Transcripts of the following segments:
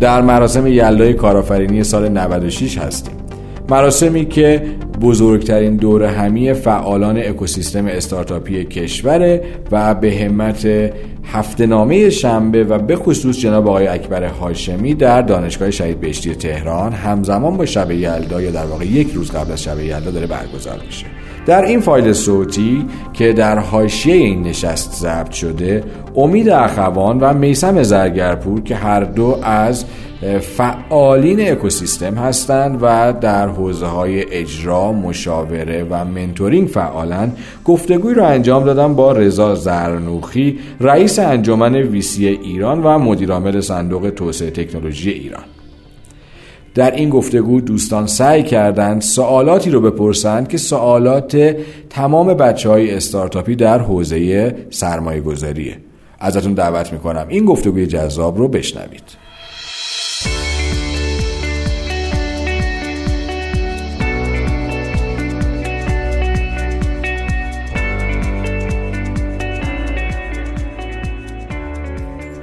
در مراسم یلدای کارآفرینی سال 96 هستیم. مراسمی که بزرگترین دور همی فعالان اکوسیستم استارتاپی کشوره و به همت هفته نامه شنبه و به خصوص جناب آقای اکبر هاشمی در دانشگاه شهید بهشتی تهران همزمان با شب یلدا یا در واقع یک روز قبل از شب یلدا داره برگزار میشه. در این فایل صوتی که در حاشیه این نشست ضبط شده امید اخوان و میسم زرگرپور که هر دو از فعالین اکوسیستم هستند و در حوزه های اجرا، مشاوره و منتورینگ فعالن گفتگوی را انجام دادم با رضا زرنوخی رئیس انجمن ویسی ایران و مدیرعامل صندوق توسعه تکنولوژی ایران. در این گفتگو دوستان سعی کردند سوالاتی رو بپرسند که سوالات تمام بچه های استارتاپی در حوزه سرمایه گذاریه ازتون دعوت می‌کنم این گفتگوی جذاب رو بشنوید.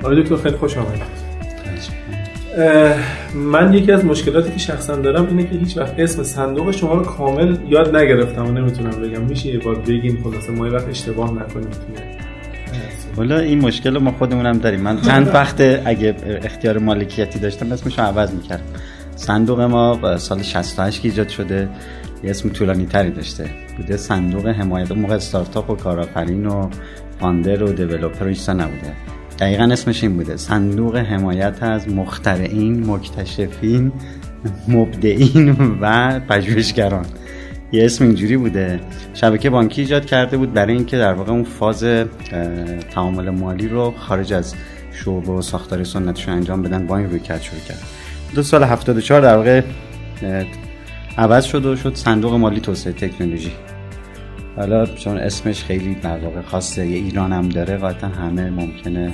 آقای دکتر خیلی خوش آمدید. من یکی از مشکلاتی که شخصا دارم اینه که هیچ وقت اسم صندوق شما رو کامل یاد نگرفتم و نمی‌تونم بگم. میشه یه بار بگیم؟ خلاصه ما وقت اشتباه نکنیم حالا این. مشکل ما خودمون هم داریم. من چند وقت اگه اختیار مالکیتی داشتم اسمش رو عوض می‌کردم. صندوق ما سال 68 که ایجاد شده یه اسم طولانی تری داشته. بوده صندوق حمایت موقع استارتاپ و کارآفرین و فاندر و دیولپر و نبوده. دقیقا اسمش این بوده. صندوق حمایت از مخترعین مکتشفین مبدعین و پژوهشگران. یه اسم اینجوری بوده. شبکه بانکی ایجاد کرده بود برای اینکه در واقع اون فاز تعامل مالی رو خارج از شعبه و ساختار سنتش انجام بدن. با این روی کرد شروع کرد. دو سال 74 در واقع عوض شد و شد صندوق مالی توسعه تکنولوژی. حالا چون اسمش خیلی در واقع خاصه یه ایران هم داره قاطعا همه ممکنه.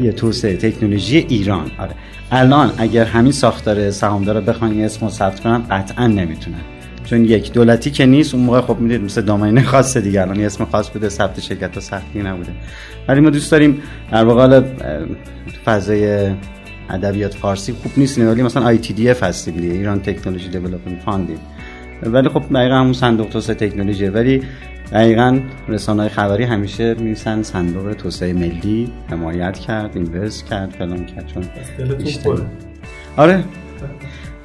یه توسعه تکنولوژی ایران. آره. الان اگر همین ساختار سهامدار بخوان این اسمو ثبت کنن قطعا نمی‌تونن. چون یک دولتی که نیست اون موقع خب می‌دید مثل دامینه خاصه دیگه. الان اسم خاص بوده ثبت شرکت سختی نبوده. ولی ما دوست داریم در واقع فضای ادبیات فارسی خوب نیست ولی مثلا آی تی هستیم دیگه. ایران تکنولوژی دیولپمنت فاندیم ولی خب دقیقا همون صندوق توسعه تکنولوژی ولی دقیقا رسانه های خبری همیشه میسن صندوق توسعه ملی حمایت کرد اینوست کرد فلان کرد. چون آره.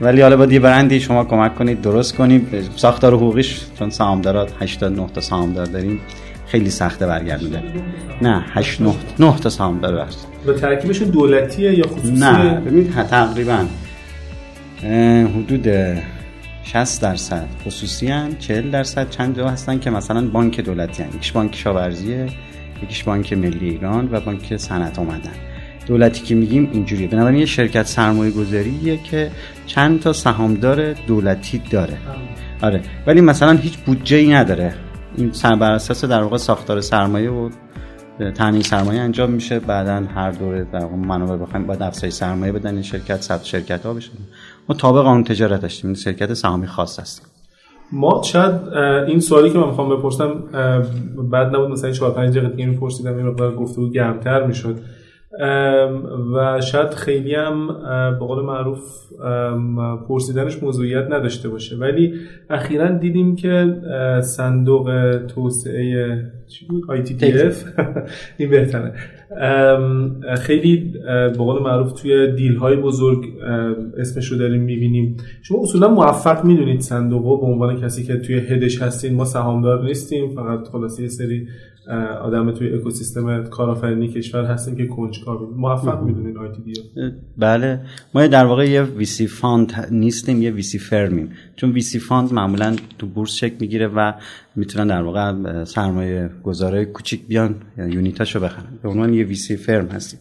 ولی حالا باید یه برندی شما کمک کنید درست کنید. ساختار حقوقیش چون سهامدارات 89 تا سهامدار داریم خیلی سخته برگردونده. نه 8 9 9 تا سهامدار برد و ترکیبشون دولتیه یا خصوصیه نه ببین تقریبا. حدود 60 درصد. خصوصی هن 40 درصد چند جا هستن که مثلا بانک دولتی هن یکیش بانک شاورزیه یکیش بانک ملی ایران و بانک صنعت آمدن. دولتی که میگیم اینجوریه. بنابراین یه شرکت سرمایه گذاریه که چند تا سهامدار دولتی داره. آره. ولی مثلا هیچ بودجه ای نداره. این بر اساس در واقع ساختار سرمایه و تامین سرمایه انجام میشه. بعدا هر دوره در واقع منابع بخوایم باید افزایش سرمایه بدن این شرکت ثبت شرکت ها بشه. ما تابع قانون تجارت داشتیم شرکت سهامی خاص هستیم ما شاید این سوالی که من می‌خوام بپرسم بعد نبود مثلا 4 5 دقیقه دیگه میپرسیدم این مقدار گفتگو گرمتر می‌شد. و شاید خیلی هم به قول معروف پرسیدنش موضوعیت نداشته باشه. ولی اخیرا دیدیم که صندوق توسعه چی بود؟ ITTF این بهتره. خیلی به قول معروف توی دیل های بزرگ اسمش رو داریم می‌بینیم. شما اصولا موفق می‌دونید صندوق به عنوان کسی که توی هدش هستین. ما سهامدار نیستیم فقط خلاصی سری آدم توی اکوسیستم کارآفرینی کشور هستیم که کنجکاو موفق می‌دونین IT بله. ما در واقع یه VC fund نیستیم یه VC firm یم. چون VC fund معمولا تو بورس شکل می‌گیره و می‌تونن در واقع سرمایه گذاره کوچیک بیان unit اشو بخرن. به عنوان یه VC firm هستیم.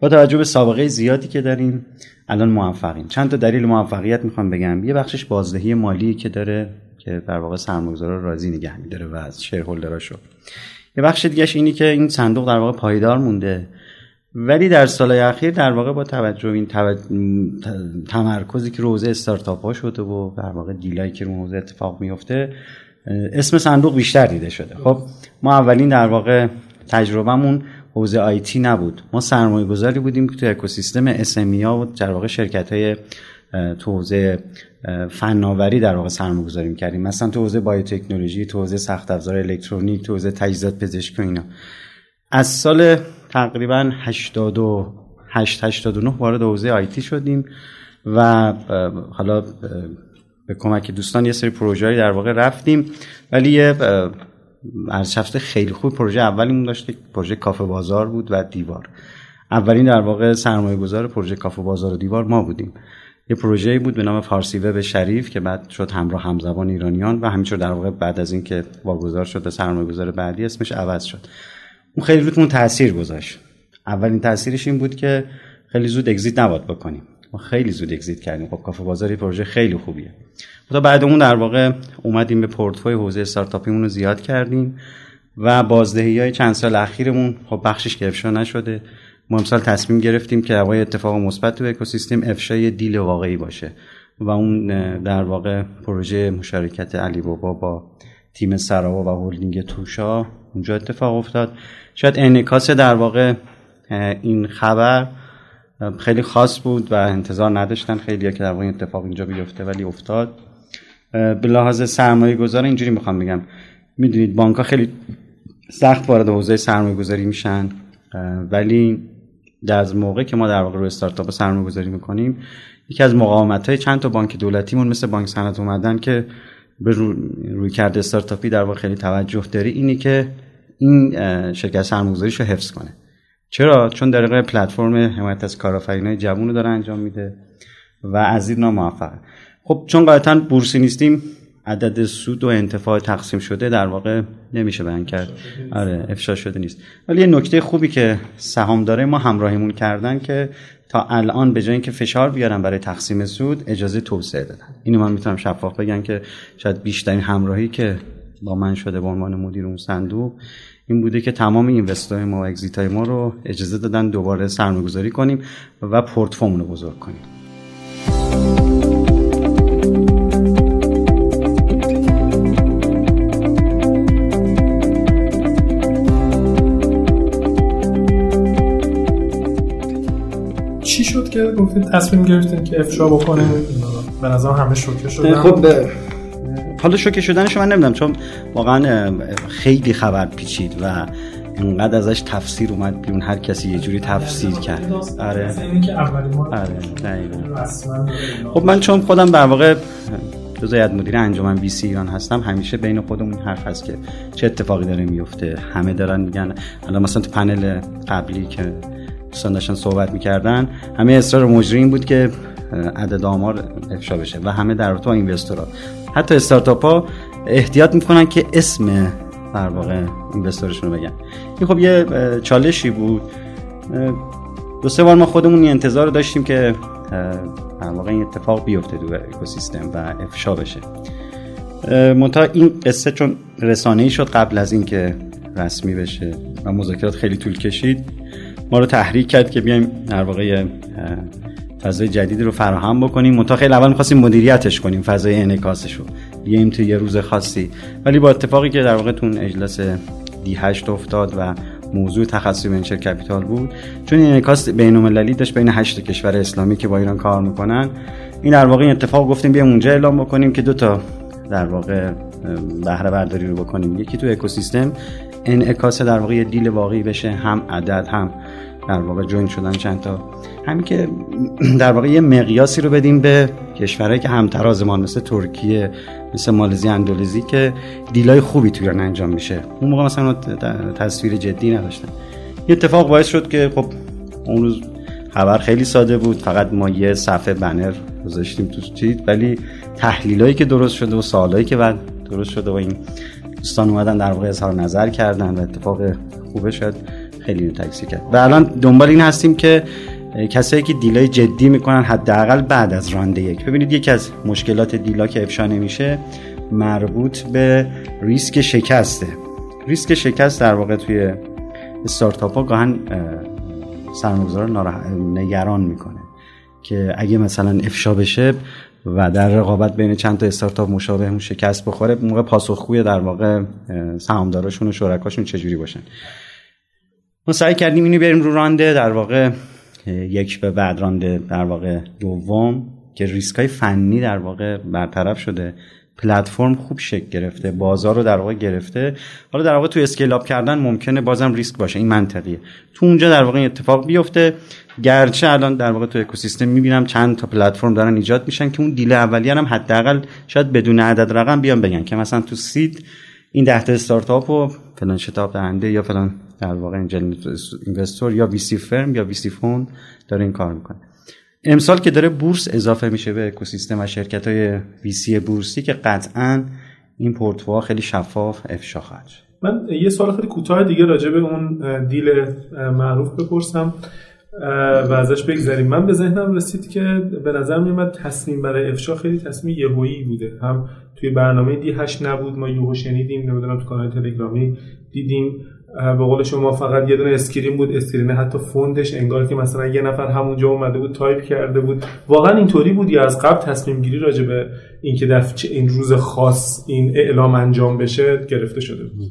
با توجه به سابقه زیادی که داریم الان موفقیم. چند تا دلیل موفقیت می‌خوام بگم. یه بخشش بازدهی مالی که داره که در واقع سرمایه‌گذارا راضی نگه میداره و از شیرهولدراشو یه بخش دیگهش اینی که این صندوق در واقع پایدار مونده. ولی در سالهای اخیر در واقع با توجه این تمرکزی که روزه استارتاپ ها شده و در واقع دیلایی که رو حوزه اتفاق میفته اسم صندوق بیشتر دیده شده. خب ما اولین در واقع تجربهمون حوزه آیتی نبود. ما سرمایه گذاری بودیم که تو اکوسیستم اسمی ها و در واقع شرکت های تو حوزه فناوری در واقع سرمایه گذاری کردیم مثلا تو حوزه بایوتکنولوژی تو حوزه سخت افزار الکترونیک تو حوزه تجهیزات پزشکی و اینا. از سال تقریبا 88 89 وارد حوزه آیتی شدیم و حالا به کمک دوستان یه سری پروژه‌ای در واقع رفتیم. ولی یه از خیلی خوب پروژه اولیمون داشته پروژه کافه بازار بود و دیوار. اولین در واقع سرمایه گذار پروژه کافه بازار و دیوار ما بودیم. یه پروژه بود به نام فارسی وب شریف که بعد شد همراه همزبان ایرانیان و همینطور در واقع بعد از اینکه واگذار شد به سرمایه گذار بعدی اسمش عوض شد. اون خیلی روتون تاثیر گذاشت. اولین تاثیرش این بود که خیلی زود اگزییت نباید بکنیم. ما خیلی زود اگزییت کردیم. خب کافه بازاری پروژه خیلی خوبیه. تا بعد اون در واقع اومدیم به پورتفوی حوزه استارتاپیمون رو زیاد کردیم و بازدهی های چند سال اخیرمون خب بخشش که افشا نشده. ما امسال تصمیم گرفتیم که هوای اتفاق مثبت تو اکوسیستم افشای دیل واقعی باشه و اون در واقع پروژه مشارکت علی بابا با تیم سراوا و هولدینگ توشا اونجا اتفاق افتاد. شاید انعکاس در واقع این خبر خیلی خاص بود و انتظار نداشتن خیلی که در واقع اتفاق اینجا بیفته ولی افتاد. به لحاظ سرمایه گذار اینجوری می‌خوام بگم. می‌دونید بانک ها خیلی سخت وارد حوزه سرمایه گذاری میشن ولی در از موقع که ما در واقع روی استارتاپ سرمایه گذاری می‌کنیم یکی از مقاومت های چند تا بانک دولتیمون مثل بانک صنعت اومدن که به روی کرده استارتاپی در واقع خیلی توجه داری اینی که این شرکت سرمایه‌گذاریش رو حفظ کنه. چرا؟ چون در پلتفرم حمایت از کارآفرینای جوون رو داره انجام میده و از این موفقه. خب چون قاعدتا بورسی نیستیم عدد سود و انتفاع تقسیم شده در واقع نمیشه بیان کرد. آره افشا شده نیست. ولی یه نکته خوبی که داره ما همراهیمون کردن که تا الان به جای اینکه فشار بیارن برای تقسیم سود اجازه توسعه دادن. اینو من می‌تونم شفاف بگم که شاید بیشترین همراهی که با من شده به عنوان مدیر اون صندوق این بوده که تمام اینوستای ما و اگزیت های ما رو اجازه دادن دوباره سرمایه‌گذاری کنیم و پورتفومون رو بزرگ کنیم. که گفتید تصمیم گرفتین که افشا بکنه به نظر همه شوکه شدن. خب حالا شوکه شدنش من نمی‌دونم چون واقعا خیلی خبر پیچید و اینقدر ازش تفسیر اومد بیرون هر کسی یه جوری تفسیر کرد. آره. آره خب من چون خودم در واقع جزء مدیر انجمن بی سی ایران هستم همیشه بین خودمون حرف هست که چه اتفاقی داره میفته همه دارن میگن الان مثلا تو پنل قبلی که دوستان داشتن صحبت می‌کردن همه اصرار مجری این بود که عدد آمار افشا بشه و همه در تو اینوستورها. حتی استارتاپ ها احتیاط می‌کنن که اسم در واقع اینوستورشون رو بگن. این خب یه چالشی بود. دو سه بار ما خودمون انتظار داشتیم که در واقع این اتفاق بیفته تو اکوسیستم و افشا بشه. منتها این قصه چون رسانه ای شد قبل از اینکه رسمی بشه و مذاکرات خیلی طول کشید ما رو تحریک کرد که بیایم در واقع فضای جدیدی رو فراهم بکنیم. منتها خیلی اول می‌خواستیم مدیریتش کنیم فضای انعکاسش رو. بیایم تو یه روز خاصی. ولی با اتفاقی که در واقع تو اون اجلاس دی هشت افتاد و موضوع تخصصی venture capital بود چون این انعکاس بین المللی داشت بین هشت کشور اسلامی که با ایران کار می‌کنن. این در واقع اتفاق گفتیم بیایم اونجا اعلام بکنیم که دو تا در واقع بهره برداری رو بکنیم. یکی تو اکوسیستم انعکاس در واقع deal واقعی بشه هم عدد هم در واقع join شدن چند تا. همین که در واقع یه مقیاسی رو بدیم به کشورهایی که همترازمان مثل ترکیه مثل مالزی اندونزی که دیلای خوبی توی ایران انجام میشه. اون موقع مثلا تصویر جدی نداشتن. یه اتفاق باعث شد که خب اون روز خبر خیلی ساده بود. فقط ما یه صفحه بنر گذاشتیم تو چیت ولی تحلیلایی که درست شده و سوالایی که بعد درست شده و این دوستان اومدن در واقع اظهار نظر کردن و اتفاق خوبه شد. خیلی تکسی کرد. و الان دنبال این هستیم که کسایی که دیلای جدی می‌کنن حداقل بعد از رانده یک. ببینید یکی از مشکلات دیلا که افشا نمیشه مربوط به ریسک شکسته. ریسک شکست در واقع توی استارتاپ ها گاهن سرمایه‌گذار نگران می‌کنه که اگه مثلا افشا بشه و در رقابت بین چند تا استارتاپ مشابه شکست بخوره موقع پاسخگوی در واقع سهامداراشون و شرکاشون چجوری باشن؟ ما سعی کردیم اینو بریم رو رانده در واقع یک به بعد رانده در واقع دوم که ریسک های فنی در واقع برطرف شده. پلتفرم خوب شکل گرفته بازار رو در واقع گرفته. حالا در واقع تو اسکیل اپ کردن ممکنه بازم ریسک باشه. این منطقیه. تو اونجا در واقع اتفاق بیفته. گرچه الان در واقع تو اکوسیستم می‌بینم چند تا پلتفرم دارن ایجاد میشن که اون دیل اولیه هم حداقل شاید بدون عدد رقم بیان بگن که مثلا تو سید این ده تا استارتاپ و فلان شتاب دهنده یا فلان در واقع انجل اینوستور یا ویسی فرم یا ویسی فوند داره این کار می‌کنه. امسال که داره بورس اضافه میشه به اکوسیستم و شرکت های ویسی بورسی که قطعا این پورتفوها خیلی شفاف افشا خواهد من یه سوال خیلی کوتاه دیگه راجع به اون دیل معروف بپرسم. و ازش بگذاریم من به ذهنم رسید که به نظر میومد تصمیم برای افشا خیلی تصمیم یهویی بوده. هم توی برنامه دی هشت نبود ما یهو شنیدیم نمی‌دونم تو کانال تلگرامی دیدیم. به قول شما فقط یه دونه screen بود screen حتی فونتش انگار که مثلا یه نفر همونجا اومده بود تایپ کرده بود. واقعا اینطوری بود یا از قبل تصمیم گیری راجع به اینکه در این روز خاص این اعلام انجام بشه گرفته شده بود.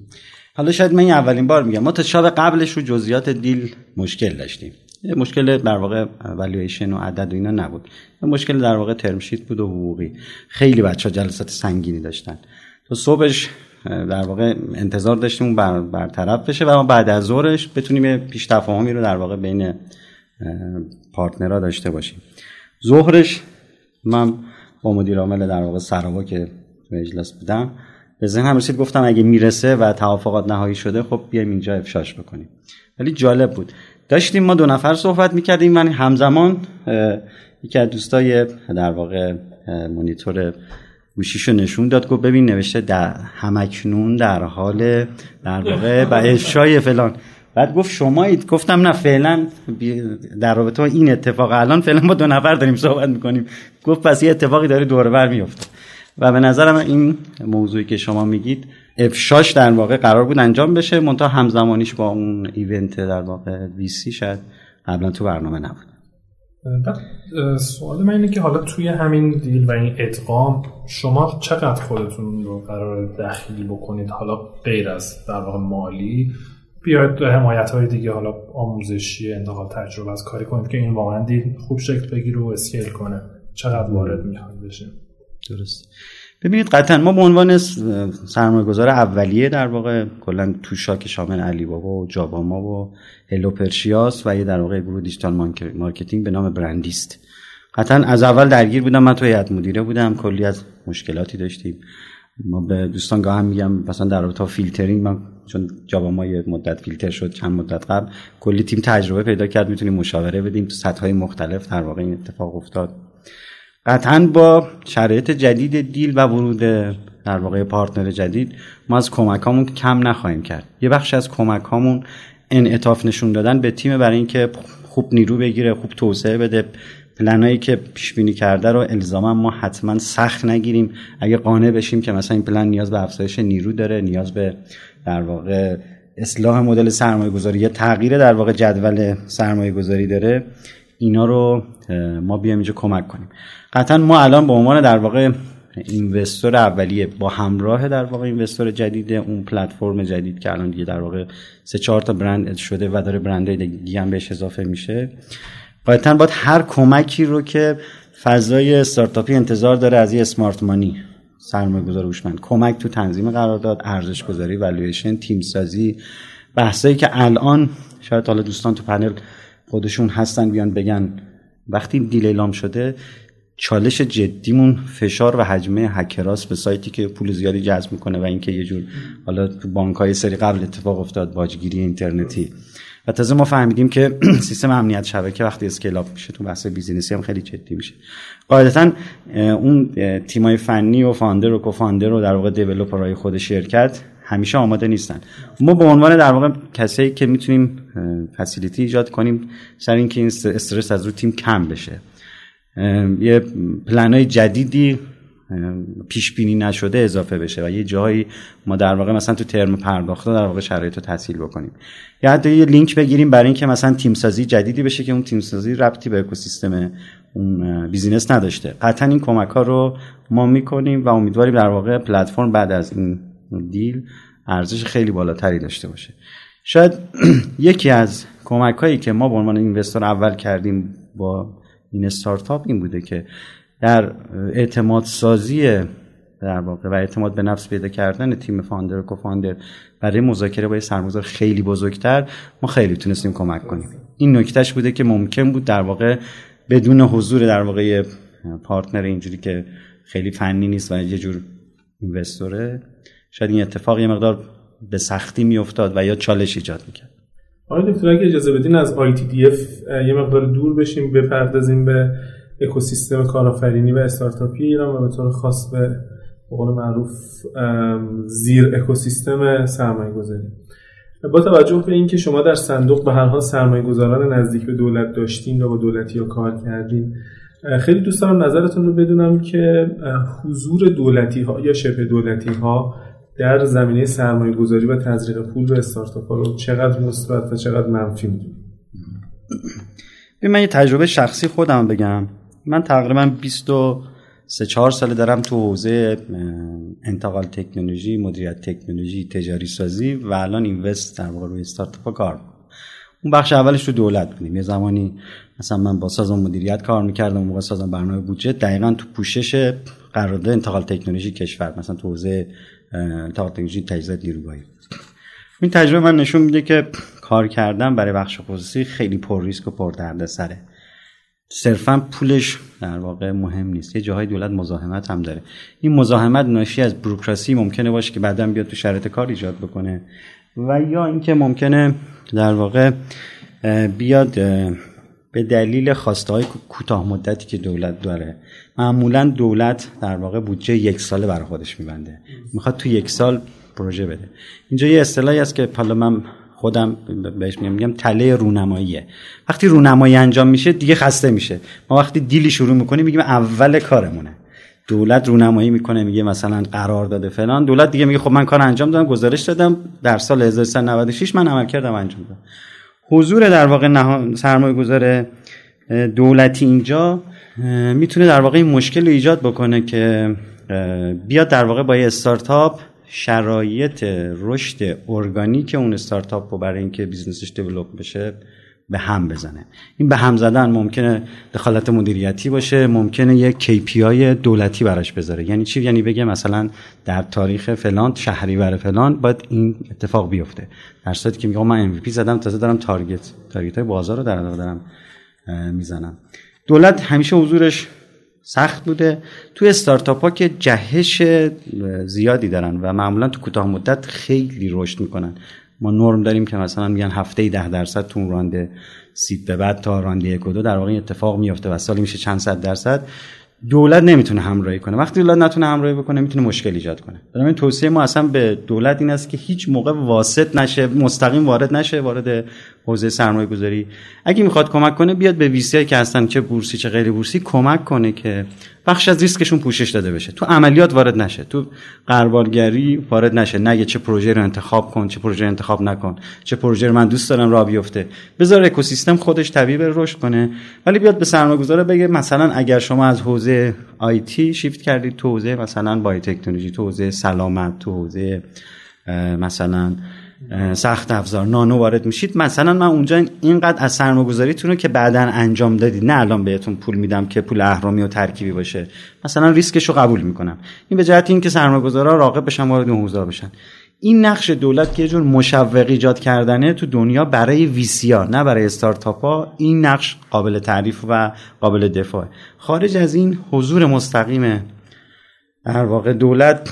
حالا شاید من اولین بار میگم. ما تا شب قبلش رو جزئیات deal مشکل داشتیم. مشکل در واقع والویشن و عدد و اینا نبود. مشکل در واقع ترم بود و حقوقی. خیلی بچه ها جلسات سنگینی داشتن. تو صبحش در واقع انتظار داشتیم بر برطرف بشه و ما بعد از ظهرش بتونیم پیش تفاهمی رو در واقع بین پارتنرها داشته باشیم. ظهرش من با مدیر عامل در واقع سراوا که تو اجلاس بودم به ذهنم رسید گفتم اگه می‌رسه و توافقات نهایی شده خب بیایم اینجا افشاش بکنیم. ولی جالب بود. داشتیم ما دو نفر صحبت می‌کردیم. من همزمان یکی از دوستای در واقع مونیتور گوشیشو نشون داد. گفت ببین نوشته در همکنون در حال در واقع و افشای فلان. بعد گفت شمایید. گفتم نه فعلا در رابطه این اتفاق الان فعلا با دو نفر داریم صحبت می‌کنیم. گفت پس یه اتفاقی داره دور بر میفته و به نظرم این موضوعی که شما میگید افشاش در واقع قرار بود انجام بشه منتها همزمانیش با اون ایونت در واقع ویسی شاید قبلا تو برنامه نبود. سوال من اینه که حالا توی همین دیل و این ادغام شما چقدر خودتون رو قرار دخیل بکنید؟ حالا غیر از در واقع مالی بیاید حمایت های دیگه حالا آموزشی انتقال تجربه از کاری کنید که این واقعا دیل خوب شکل بگیره و اسکیل کنه. چقدر وارد می‌خواد بشه درست. ببینید قطعا ما به عنوان سرمایه گذار اولیه در واقع کلا توشا که شامل علی بابا و جاباما و هلو پرشیاست و یه در واقع گروه digital marketing به نام برندیست. قطعا از اول درگیر بودم من تو هیئت مدیره بودم کلی از مشکلاتی داشتیم. ما به دوستان گاهم میگم مثلا در رابطه فیلترینگ من چون جاباما یه مدت فیلتر شد چند مدت قبل کلی تیم تجربه پیدا کرد می‌تونیم مشاوره بدیم تو سطح های مختلف در واقع این اتفاق افتاد. قطعا با شرایط جدید deal و ورود در واقع partner جدید ما از کمک هامون کم نخواهیم کرد. یه بخش از کمک هامون انعطاف نشون دادن به تیم برای اینکه خوب نیرو بگیره خوب توسعه بده. پلنایی که پیش بینی کرده رو الزاما ما حتما سخت نگیریم. اگه قانع بشیم که مثلا این پلن نیاز به افزایش نیرو داره نیاز به در واقع اصلاح مدل سرمایه گذاری یا تغییر در واقع جدول سرمایه گذاری داره اینا رو ما بیایم اینجا کمک کنیم. قطعا ما الان به عنوان در واقع اینوستور اولیه با همراه در واقع اینوستور جدید اون پلتفرم جدید که الان دیگه در واقع سه چهار تا برند شده و داره برند دیگه هم بهش اضافه میشه. قاعدتا باید هر کمکی رو که فضای استارتاپی انتظار داره از یه اسمارت مانی سرمایه گذار هوشمند. کمک تو تنظیم قرارداد ارزش گذاری والویشن تیم سازی بحثایی که الان شاید حالا دوستان تو پنل خودشون هستن بیان بگن. وقتی deal اعلام شده چالش جدیمون فشار و هجمه هکراس به سایتی که پول زیادی جذب می‌کنه و اینکه یه جور حالا تو بانک های سری قبل اتفاق افتاد باجگیری اینترنتی. و تازه ما فهمیدیم که سیستم امنیت شبکه وقتی scale up میشه تو بحث business ی هم خیلی جدی میشه. قاعدتا اون تیمای فنی و founder و co-founder و در واقع developer های خود شرکت همیشه آماده نیستن. ما به عنوان در واقع کسایی که می‌تونیم facility ایجاد کنیم سر اینکه این استرس از رو تیم کم بشه. یه پلنای جدیدی پیش بینی نشده اضافه بشه و یه جایی ما در واقع مثلا تو ترم پرداخته در واقع شرایط رو تسهیل بکنیم. یا حتی یه لینک بگیریم برای اینکه مثلا تیم سازی جدیدی بشه که اون تیم سازی ربطی به اکوسیستم اون business نداشته. قطعا این کمک ها رو ما می‌کنیم و امیدواریم در واقع پلتفرم بعد از این دیل ارزش خیلی بالاتری داشته باشه. شاید یکی از کمک هایی که ما به عنوان اینوستور اول کردیم با این استارتاپ این بوده که در اعتماد سازی در واقع و اعتماد به نفس پیدا کردن تیم فاندر و کوفاندر برای مذاکره با سرمایه‌گذار خیلی بزرگتر ما خیلی تونستیم کمک کنیم. این نکتهش بوده که ممکن بود در واقع بدون حضور در واقع پارتنر اینجوری که خیلی فنی نیست و یه جور اینوستوره شاید این اتفاق یه مقدار به سختی میافتاد و یا چالش ایجاد می‌کرد. آقای دکتر اگه اجازه بدین از ITDF یه مقدار دور بشیم بپردازیم به اکوسیستم کارآفرینی و استارتاپی ایران و به طور خاص به قول معروف زیر اکوسیستم سرمایه گذاری با توجه به اینکه شما در صندوق به هر حال سرمایه گذاران نزدیک به دولت داشتین و با دولتی ها کار کردین خیلی دوست دارم نظرتون رو بدونم که حضور دولتی ها یا شبه دولتی ها در زمینه سرمایه گذاری و تزریق پول به استارتاپ رو چقدر مثبت و چقدر منفی می‌دونید من یه تجربه شخصی خودم بگم. من تقریبا 23 4 ساله دارم تو حوزه انتقال تکنولوژی مدیریت تکنولوژی تجاری سازی و الان اینوست در واقع روی استارتاپ کار اون بخش اولش رو دولت بودیم. یه زمانی مثلا من با سازمان مدیریت کار می‌کردم موقع سازمان برنامه بودجه دقیقا تو پوشش قرارداد انتقال تکنولوژی کشور مثلا تو حوزه انتقال تکنولوژی تجهیزات نیروگاهی این تجربه من نشون میده که کار کردن برای بخش خصوصی خیلی پر ریسک و پر دردسره صرفا پولش در واقع مهم نیست. یه جاهای دولت مزاحمت هم داره. این مزاحمت ناشی از بروکراسی ممکنه باشه که بعدا بیاد تو شرایط کار ایجاد بکنه. و یا اینکه ممکنه در واقع بیاد به دلیل خواسته های کوتاه مدتی که دولت داره. معمولا دولت در واقع بودجه یک ساله برای خودش میبنده. می‌خواد تو یک سال پروژه بده. اینجا یه اصطلاحی هست که حالا من خودم بهش میگم میگم تله رونماییه. وقتی رونمایی انجام میشه دیگه خسته میشه. ما وقتی دیلی شروع می‌کنیم میگیم اول کارمونه. دولت رونمایی می‌کنه میگه مثلا قرار داده فلان. دولت دیگه میگه خب من کار انجام دادم گزارش دادم. در سال 1396 من عمل کردم انجام دادم. حضور در واقع سرمایه گذار دولتی اینجا می‌تونه در واقع این مشکل رو ایجاد بکنه که بیاد در واقع با یه استارتاپ شرایط رشد ارگانیک اون استارتاپ رو برای اینکه business ش develop بشه به هم بزنه. این به هم زدن ممکنه دخالت مدیریتی باشه ممکنه یک KPI دولتی براش بذاره. یعنی چی؟ یعنی بگه مثلا در تاریخ فلان شهریور فلان باید این اتفاق بیفته. در صورتی که میگم من MVP زدم تازه دارم تارگت تارگت های بازار رو در دارم می‌زنم. دولت همیشه حضورش سخت بوده. توی استارتاپ ها که جهش زیادی دارن و معمولا تو کوتاه مدت خیلی رشد می‌کنن. ما نرم داریم که مثلا میگن هفته ده درصد تو رانده سید به بعد تا رانده یک و دو در واقع اتفاق میفته و سالی میشه چند صد درصد. دولت نمی‌تونه همراهی کنه. وقتی دولت نتونه همراهی بکنه می‌تونه مشکل ایجاد کنه. این توصیه ما اصلا به دولت این است که هیچ موقع واسط نشه مستقیم وارد نشه وارد حوزه سرمایه گذاری اگه می‌خواد کمک کنه بیاد به ویسی که هستن چه بورسی چه غیر بورسی کمک کنه که بخش از ریسکشون پوشش داده بشه. تو عملیات وارد نشه. تو قربالگری وارد نشه. نگه چه پروژه رو انتخاب کن چه پروژه انتخاب نکن. چه پروژه رو من دوست دارم راه بیفته. بذار اکوسیستم خودش طبیعی رشد کنه. ولی بیاد به سرمایه‌گذار بگه مثلا اگر شما از حوزه آیتی شیفت کردید تو حوزه مثلا بای تکنولوژی تو حوزه سلامت تو حوزه مثلا سخت افزار. نانو وارد میشید. مثلا من اونجا اینقدر از سرمایه‌گذاریتون رو که بعدا انجام دادید. نه الان بهتون پول میدم که پول اهرامی و ترکیبی باشه. مثلا ریسکش رو قبول می‌کنم. این به جهت اینکه سرمایه‌گذارا راقب بشن وارد اون حوزه بشن. این نقش دولت که یه جور مشوق ایجاد کردنه تو دنیا برای ویسیا نه برای استارتاپ ها این نقش قابل تعریف و قابل دفاع خارج از این حضور مستقیم در واقع دولت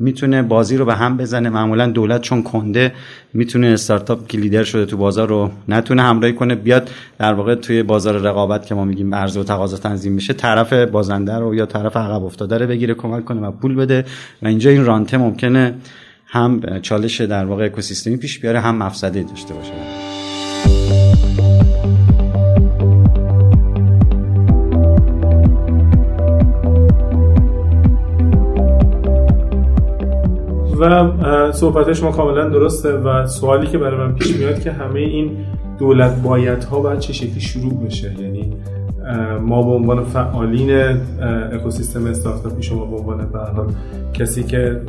می‌تونه بازی رو به هم بزنه. معمولا دولت چون کنده می‌تونه استارتاپ که لیدر شده تو بازار رو نتونه همراهی کنه بیاد در واقع توی بازار رقابت که ما میگیم عرضه و تقاضا تنظیم میشه طرف بازنده رو یا طرف عقب افتاده رو بگیره کمک کنه و پول بده. و اینجا این رانته ممکنه هم چالش در واقع اکوسیستمی پیش بیاره هم مفسده داشته باشه. و صحبت شما کاملا درسته و سوالی که برای من پیش میاد که همه این دولت باید ها باید چه شکلی شروع بشه. یعنی ما به عنوان فعالین اکوسیستم استارتاپی شما به عنوان به کسی که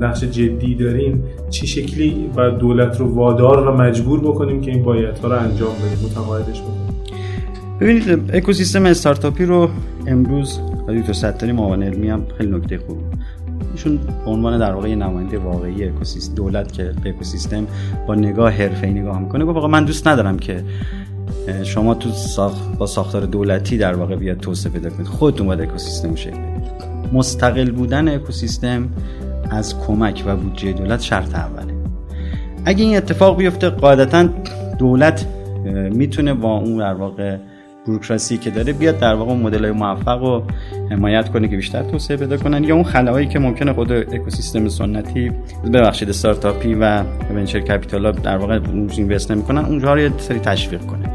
نقش جدی داریم چی شکلی و دولت رو وادار و مجبور بکنیم که این بایدها رو انجام بدیم متقاعدش بکنیم؟ ببینید اکوسیستم استارتاپی رو امروز تو ستاری معاون علمی هم خیلی نکته خوب ایشون به عنوان در واقع نماینده واقعی اکوسیستم دولت که به اکوسیستم با نگاه حرفه‌ای نگاه می‌کنه گفت من دوست ندارم که شما تو ساخت با ساختار دولتی در واقع بیاد توسعه پیدا کنید. خودتون باید اکوسیستم شکل مستقل بودن اکوسیستم از کمک و بودجه دولت شرط اوله. اگه این اتفاق بیفته قاعدتا دولت می‌تونه با اون در واقع بروکراسی که داره بیاد در واقع مدل های موفق رو حمایت کنه که بیشتر توسعه پیدا کنن یا اون خلاهایی که ممکنه خود اکوسیستم سنتی ببخشید استارتاپی و ونچر کپیتال در واقع اینوست نمی‌کنن اونجا رو یه سری تشویق کنه.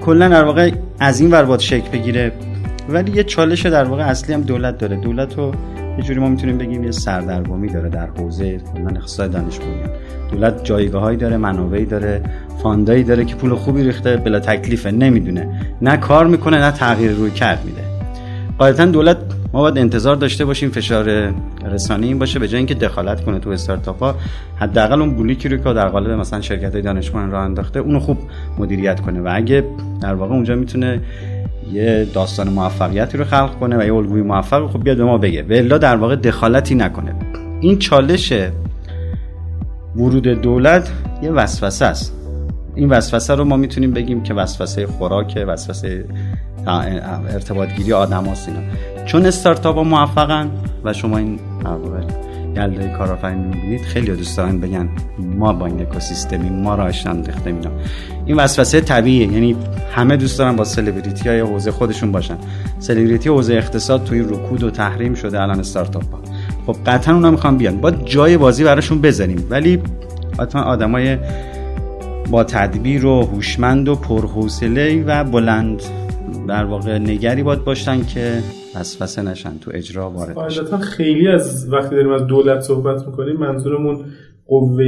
کلا در واقع از این ور باید شکل بگیره. ولی یه چالش در واقع اصلی هم دولت داره. دولت رو یه جوری ما می‌تونیم بگیم یه سردرگمی داره در حوزه کلا اقتصاد دانش دولت جایگاهایی داره منابعی داره. فاندایی داره که پول خوبی ریخته بلا تکلیفه نمی‌دونه. نه کار می‌کنه نه تغییر روی کرد میده. قاعدتا دولت ما باید انتظار داشته باشیم فشار رسانه این باشه به جای اینکه دخالت کنه تو استارتاپ ها حداقل اون بولیکی رو که در قالب مثلا شرکت های دانشمند راه انداخته اونو خوب مدیریت کنه. و اگه در واقع اونجا می‌تونه یه داستان موفقیتی رو خلق کنه و یه الگوی موفق خب بیاد به ما بگه. و در واقع دخالتی نکنه. این چالش ورود دولت یه وسوسه است. این وسوسه رو ما می‌تونیم بگیم که وسوسه خوراک وسوسه ارتباط گیری آدم اینا. چون استارتاپ ها موفقن و شما این گلده کارآفرینی می‌بینید خیلی دوست دارن بگن ما با این اکوسیستمی ما را انداختیم این وسوسه طبیعیه یعنی همه دوست دارن با سلبریتی های حوزه خودشون باشن. سلبریتی حوزه اقتصاد توی رکود و تحریم شده الان استارتاپ ها. خب قطعا اونا می‌خوان بیان. با جای بازی براشون بزنیم. ولی آدمای با تدبیر و هوشمند و پرحوصله و بلند در واقع نگری باید باشن که وسوسه نشن تو اجرا وارد بشن. خیلی از وقتی داریم از دولت صحبت می‌کنیم منظورمون قوه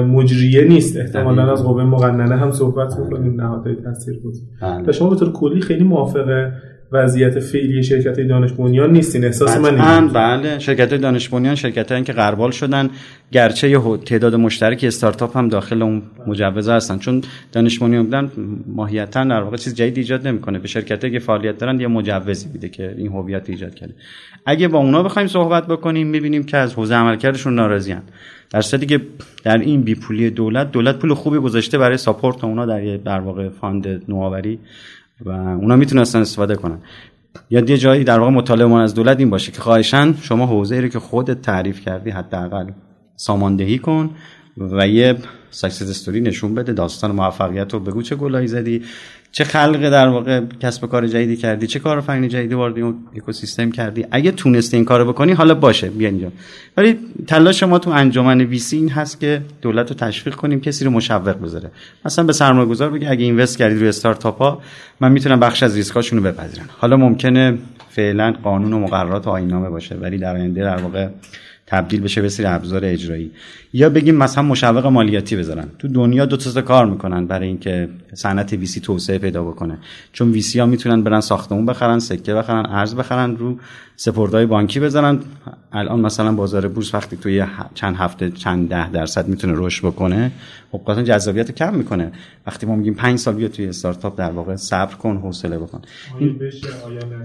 مجریه نیست. احتمالا از قوه مقننه هم صحبت می‌کنیم نهادهای تاثیر بود بله. و شما به طور کلی خیلی موافقه. وضعیت فعلی شرکت دانش بنیان نیستین. احساس من بله شرکت دانش بنیان شرکت که غربال شدن گرچه تعداد مشترک استارتاپ هم داخل اون مجوز هستن. چون دانش بنیان بودن ماهیتا در واقع چیز جدید ایجاد نمی‌کنه. به شرکتی که فعالیت دارن یه مجوزی میده که این هویت ایجاد کرده. اگه با اونا بخوایم صحبت بکنیم می‌بینیم که از حوزه عملکردشون ناراضیان در صورتی که در این بیپولی دولت دولت پول خوبی گذاشته برای ساپورت اونا در واقع fund نوآوری. و اونا می‌تونستن استفاده کنن. یا یه جایی در واقع مطالبه از دولت این باشه که خواهشا شما حوزه رو که خودت تعریف کردی حداقل ساماندهی کن و یه success story نشون بده داستان موفقیت رو بگو چه گلایی زدی. چه خلق در واقع کسب کار جدیدی کردی چه کار فنی جدیدی وارد اکوسیستم کردی. اگه تونستی این کارو بکنی حالا باشه بیا اینجا. ولی تلاش ما تو انجمن VC این هست که دولت رو تشویق کنیم کسی رو مشوق بذاره. مثلا به سرمایه گذار بگه اگه اینوست کردید روی استارتاپ ها من می‌تونم بخش از ریسکاشون بپذیرم. حالا ممکنه فعلا قانون و مقررات و آیین‌نامه باشه ولی در آینده در واقع تبدیل بشه به سری ابزار اجرایی. یا بگیم مثلا مشوق مالیاتی بذارن. تو دنیا دو تا کار می‌کنن برای اینکه صنعت ویسی توسعه پیدا بکنه. چون ویسی ها می‌تونن برن ساختمون بخرن سکه بخرن ارز بخرن رو سپردهای بانکی بزنن الان مثلا بازار بورس وقتی توی چند هفته چند ده درصد می‌تونه رشد بکنه خب جذابیت کم می‌کنه. وقتی ما میگیم 5 سال بیا توی استارتاپ در واقع صبر کن حوصله بکن.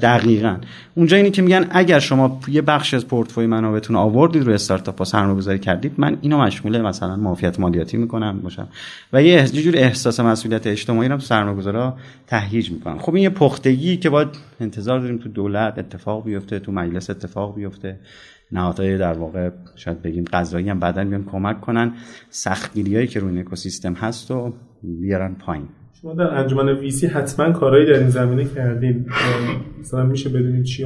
دقیقا. اونجا اینی که میگن اگر شما یه بخش از پورتفوی منابعتون آوردید روی استارتاپ ها سرمایه‌گذاری کردید من اینو مشمول مثلا معافیت مالیاتی می‌کنم باشم. و یه جور احساس مسئولیت اجتماعی رو سرمایه‌گذارا تهییج می‌کنن خب این یه پختگی که باید انتظار داریم تو دولت اتفاق بیفته تو مجلس اتفاق بیفته. نهادهای در واقع شاید بگیم قضایی هم بعدا بیان کمک کنن. سختگیریایی که روی اکوسیستم هست و بیارن پایین. شما در انجمن ویسی حتما کارهایی در این زمینه کردیم. مثلا میشه بدونید چی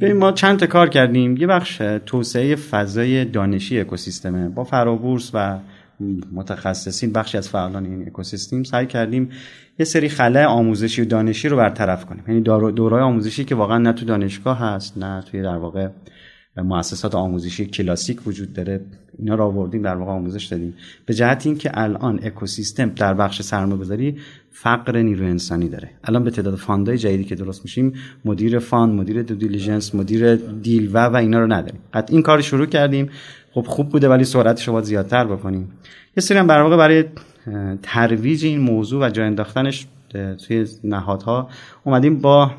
ببین ما چند تا کار کردیم. یه بخش توسعه فضای دانشی اکوسیستمه. با فرابورس و متخصصین بخشی از فعالان این اکوسیستم سعی کردیم یه سری خلاه آموزشی و دانشی رو برطرف کنیم. یعنی دورای آموزشی که واقعا نه تو دانشگاه هست نه توی در واقع مؤسسات آموزشی کلاسیک وجود داره. اینا رو آوردیم در واقع آموزش دادیم. به جهت اینکه الان اکوسیستم در بخش سرمایه‌گذاری فقر نیروی انسانی داره. الان به تعداد fund ای جدیدی که درست میشیم مدیر fund مدیر due diligence مدیر deal و و اینا رو نداریم. قطع این کار شروع کردیم. خب خوب بوده ولی سرعتش رو زیادتر بکنیم. یه سری هم واقع برای ترویج این موضوع و جای انداختنش توی نهادها اومدیم با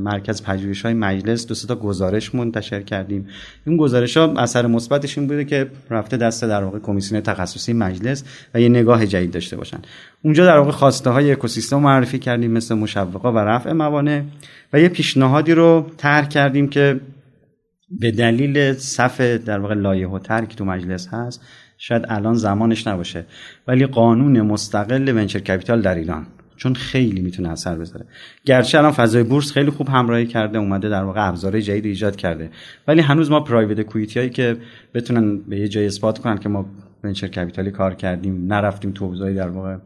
مرکز پژوهش های مجلس دو تا گزارش منتشر کردیم. این گزارش ها اثر مثبتش این بوده که رفته دست در واقع کمیسیون تخصصی مجلس و یه نگاه جدید داشته باشن. اونجا در واقع خواسته های اکوسیستم معرفی کردیم مثل مشوقا و رفع موانع و یه پیشنهادی رو طرح کردیم که به دلیل صف در واقع لایه و که تو مجلس هست شاید الان زمانش نباشه. ولی قانون مستقل ونچر کپیتال در ایران. چون خیلی می‌تونه اثر بذاره. گرچه الان فضای بورس خیلی خوب همراهی کرده اومده در واقع ابزارهای جدید ایجاد کرده. ولی هنوز ما پرایوت کویتی هایی که بتونن به یه جای اثبات کنن که ما ونچر کپیتالی کار کردیم نرفتیم تو حوزه‌ای در واقع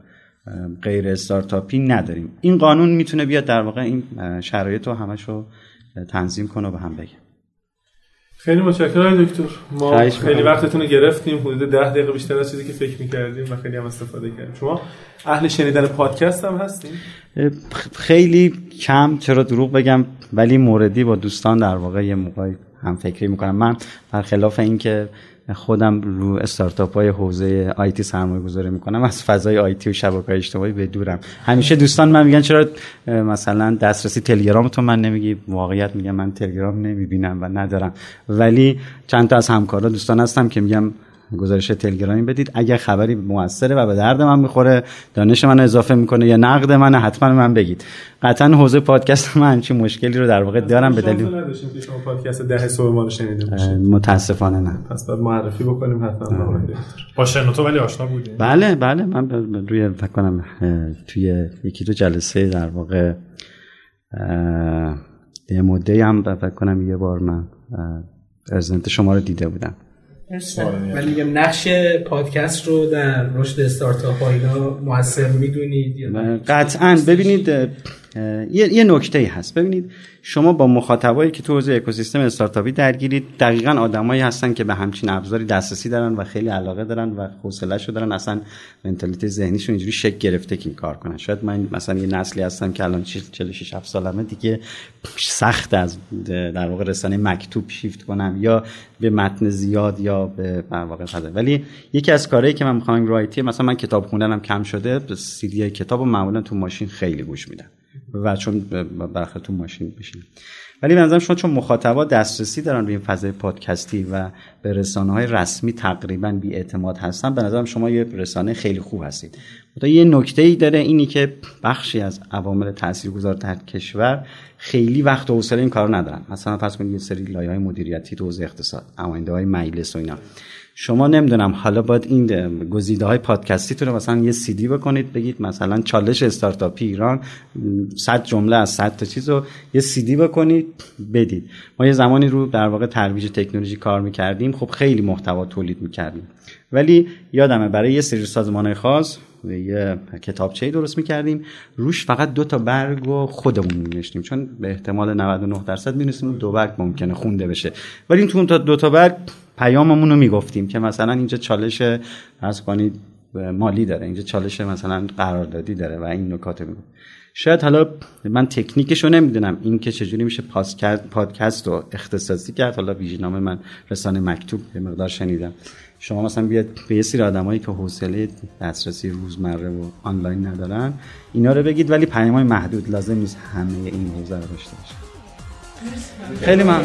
غیر استارتاپی نداریم. این قانون می‌تونه بیاد در واقع این شرایط رو همش رو تنظیم کنه و به هم بگه. خیلی متشکرم دکتر. ما خیلی وقتتون رو گرفتیم. حدود ده دقیقه بیشتر از چیزی که فکر می‌کردیم و خیلی هم استفاده کردیم. شما اهل شنیدن پادکست هم هستیم خیلی کم چرا دروغ بگم ولی موردی با دوستان در واقع یه موقعی هم فکری می‌کنم. من برخلاف اینکه خودم رو استارتاپ های حوزه آیتی سرمایه گذاری می‌کنم. از فضای آیتی و شبکه اجتماعی به دورم. همیشه دوستان من میگن چرا مثلا دسترسی تلگرام تو من نمیگی؟ واقعیت میگم من تلگرام نمی‌بینم و ندارم. ولی چند تا از همکارا دوستان هستم که میگم گزارش تلگرامی بدید. اگر خبری موثره و به درد من می‌خوره دانش من اضافه می‌کنه یا نقد من حتما من بگید. قطعا حوزه پادکست من همچین مشکلی رو در واقع دارم به دلیل پادکست ده صبح ما رو شنیده متاسفانه نه. پس بعد معرفی بکنیم حتما با شنوتو ولی آشنا بودیم. بله بله. من روی فکر کنم توی یکی دو جلسه در واقع یه مده هم فکر کنم یه بار من پرزنت شما رو دیده بودم. من میگم نقش پادکست رو در رشد استارتاپ ها اینا موثر می‌دونید قطعا. ببینید یه, نکته ای هست. ببینید شما با مخاطبایی که تو حوزه اکوسیستم استارتاپی درگیرید دقیقا آدمایی هستن که به همچین ابزاری دسترسی دارن و خیلی علاقه دارن و حوصله‌شو دارن. اصلا منتالیته ذهنیشون اینجوری شک گرفته که این کار کنن. شاید من مثلا یه نسلی هستم که الان 46 7 سالمه دیگه سخت از در واقع رسانه مکتوب شیفت کنم یا به متن زیاد یا به واقع فضا. ولی یکی از کارهایی که من می‌خوام رایتی مثلا من کتاب خوندنم کم شده سی دی کتابو معمولا تو ماشین خیلی گوش میدم. و چون برخلاف تو ماشین بشین. ولی به شما چون مخاطبا دسترسی دارن به این فضای پادکستی و به رسانه های رسمی تقریبا بی اعتماد هستن به نظرم شما یه رسانه خیلی خوب هستید. تا یه نکته ای داره اینی که بخشی از عوامل تاثیرگذار در کشور خیلی وقت و حوصله این کار ندارن. مثلا فرض کنید یه سری لایه های مدیریتی تو حوزه اقتصاد اماینده های مجلس و اینا. شما نمی‌دونم حالا باید این گزیده های پادکستی رو مثلا یه سیدی بکنید بگید مثلا چالش استارتاپی ایران 100 جمله از 100 تا چیز رو یه سیدی بکنید بدید. ما یه زمانی رو در واقع ترویج تکنولوژی کار می‌کردیم خب خیلی محتوا تولید می‌کردیم. ولی یادمه برای یه سری سازمان خاص یه کتابچه درست می‌کردیم روش فقط دو تا برگ و خودمون مینوشتیم. چون به احتمال 99 درصد می‌نویسیم دو برگ ممکنه خونده بشه. ولی تو اون تا دو تا برگ پیاممون رو می‌گفتیم که مثلا اینجا چالش فرض کنید مالی داره. اینجا چالش مثلا قراردادی داره و این نکات می‌گفت. شاید حالا من تکنیکش رو نمی‌دونم. این که چجوری میشه پادکست رو اختصاصی کرد. حالا ویژنامه من رسانه مکتوب به مقدار شنیدم. شما مثلا بیاد به یه سری آدمایی که حوصله دسترسی روزمره و آنلاین ندارن اینا رو بگید ولی پیام‌های محدود لازم نیست همه این حوزه رو داشته باشه خیلی ممنون.